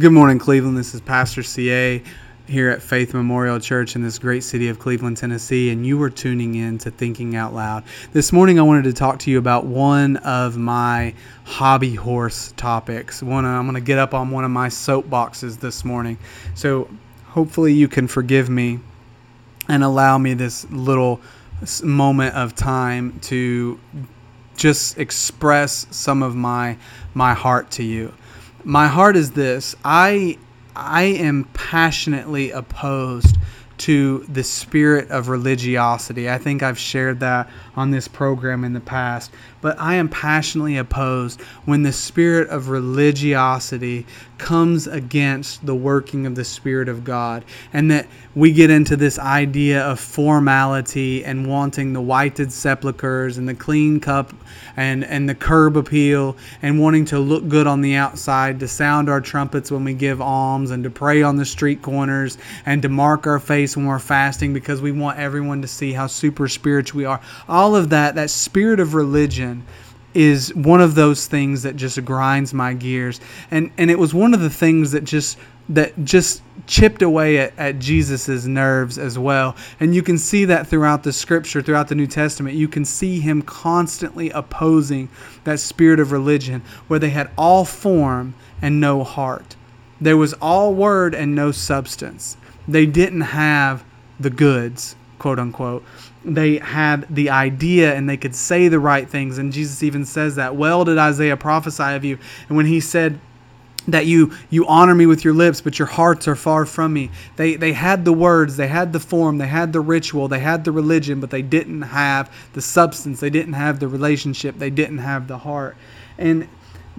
Good morning, Cleveland. This is Pastor CA here at Faith Memorial Church in this great city of Cleveland, Tennessee, and you are tuning in to Thinking Out Loud. This morning, I wanted to talk to you about one of my hobby horse topics. One, I'm going to get up on one of my soapboxes this morning. So, hopefully, you can forgive me and allow me this little moment of time to just express some of my my heart to you my heart is this. I I am passionately opposed to the spirit of religiosity. I think I've shared that on this program in the past, but I am passionately opposed when the spirit of religiosity comes against the working of the Spirit of God, and that we get into this idea of formality and wanting the whited sepulchres and the clean cup and, and the curb appeal and wanting to look good on the outside, to sound our trumpets when we give alms, and to pray on the street corners, and to mark our face when we're fasting because we want everyone to see how super spiritual we are. All of that, that spirit of religion is one of those things that just grinds my gears and and it was one of the things that just that just chipped away at, at Jesus's nerves as well. And you can see that throughout the scripture, throughout the New Testament. You can see him constantly opposing that spirit of religion where they had all form and no heart. There was all word and no substance. They didn't have the goods, quote unquote they had the idea and they could say the right things. And Jesus even says that. Well, did Isaiah prophesy of you? And when he said, that you you honor me with your lips but your hearts are far from me they they had the words they had the form they had the ritual they had the religion but they didn't have the substance they didn't have the relationship they didn't have the heart and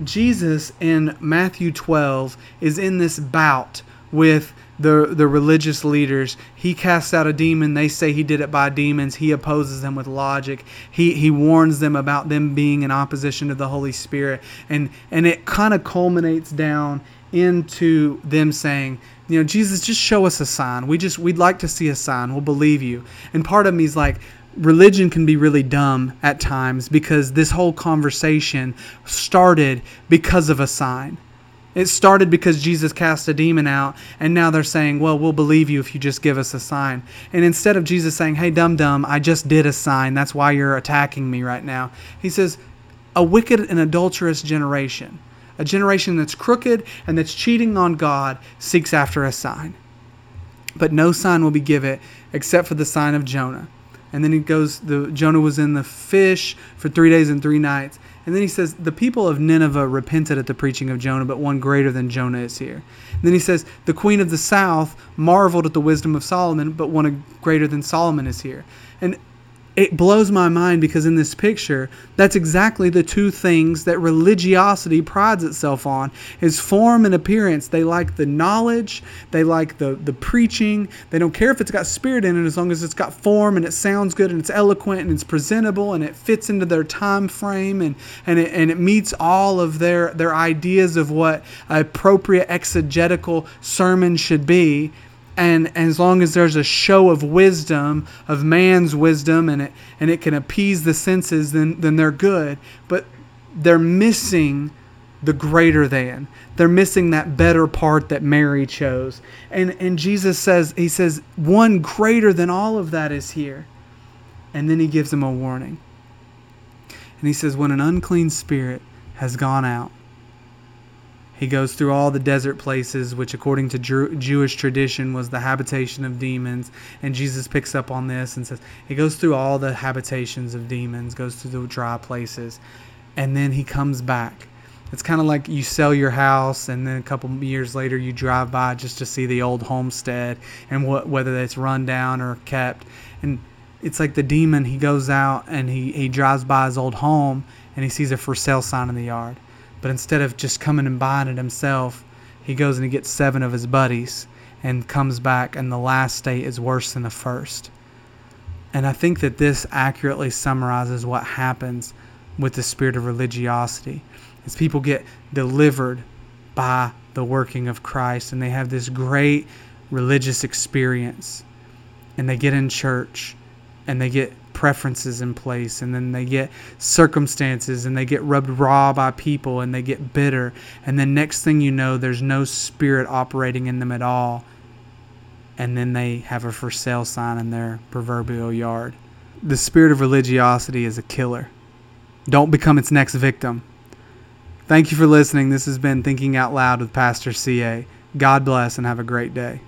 jesus in matthew 12 is in this bout with the the religious leaders. He casts out a demon. They say he did it by demons. He opposes them with logic. He he warns them about them being in opposition to the Holy Spirit, and and it kind of culminates down into them saying, you know, Jesus, just show us a sign. We just we'd like to see a sign. We'll believe you. And part of me is like, religion can be really dumb at times because this whole conversation started because of a sign. It started because Jesus cast a demon out, and now they're saying, Well, we'll believe you if you just give us a sign. And instead of Jesus saying, Hey, dum dum, I just did a sign, that's why you're attacking me right now, he says, A wicked and adulterous generation, a generation that's crooked and that's cheating on God, seeks after a sign. But no sign will be given except for the sign of Jonah. And then he goes, the Jonah was in the fish for three days and three nights. And then he says, The people of Nineveh repented at the preaching of Jonah, but one greater than Jonah is here. And then he says, The queen of the south marveled at the wisdom of Solomon, but one greater than Solomon is here. And it blows my mind because in this picture that's exactly the two things that religiosity prides itself on is form and appearance. They like the knowledge they like the the preaching. They don't care if it's got spirit in it as long as it's got form and it sounds good and it's eloquent and it's presentable and it fits into their time frame and and it, and it meets all of their their ideas of what appropriate exegetical sermon should be and as long as there's a show of wisdom of man's wisdom and it and it can appease the senses then then they're good. But they're missing the greater than. They're missing that better part that Mary chose. And and Jesus says he says one greater than all of that is here. And then he gives them a warning. And he says when an unclean spirit has gone out he goes through all the desert places, which, according to Jew- Jewish tradition, was the habitation of demons. And Jesus picks up on this and says, He goes through all the habitations of demons, goes through the dry places, and then He comes back. It's kind of like you sell your house, and then a couple years later, you drive by just to see the old homestead and what, whether it's run down or kept. And it's like the demon, he goes out and he, he drives by his old home and he sees a for sale sign in the yard but instead of just coming and buying it himself, he goes and he gets seven of his buddies and comes back, and the last state is worse than the first. And I think that this accurately summarizes what happens with the spirit of religiosity. As people get delivered by the working of Christ and they have this great religious experience and they get in church and they get preferences in place and then they get circumstances and they get rubbed raw by people and they get bitter. And then next thing you know there's no spirit operating in them at all. And then they have a for sale sign in their proverbial yard. The spirit of religiosity is a killer. Don't become its next victim. Thank you for listening. This has been thinking out loud with pastor ca god bless and have a great day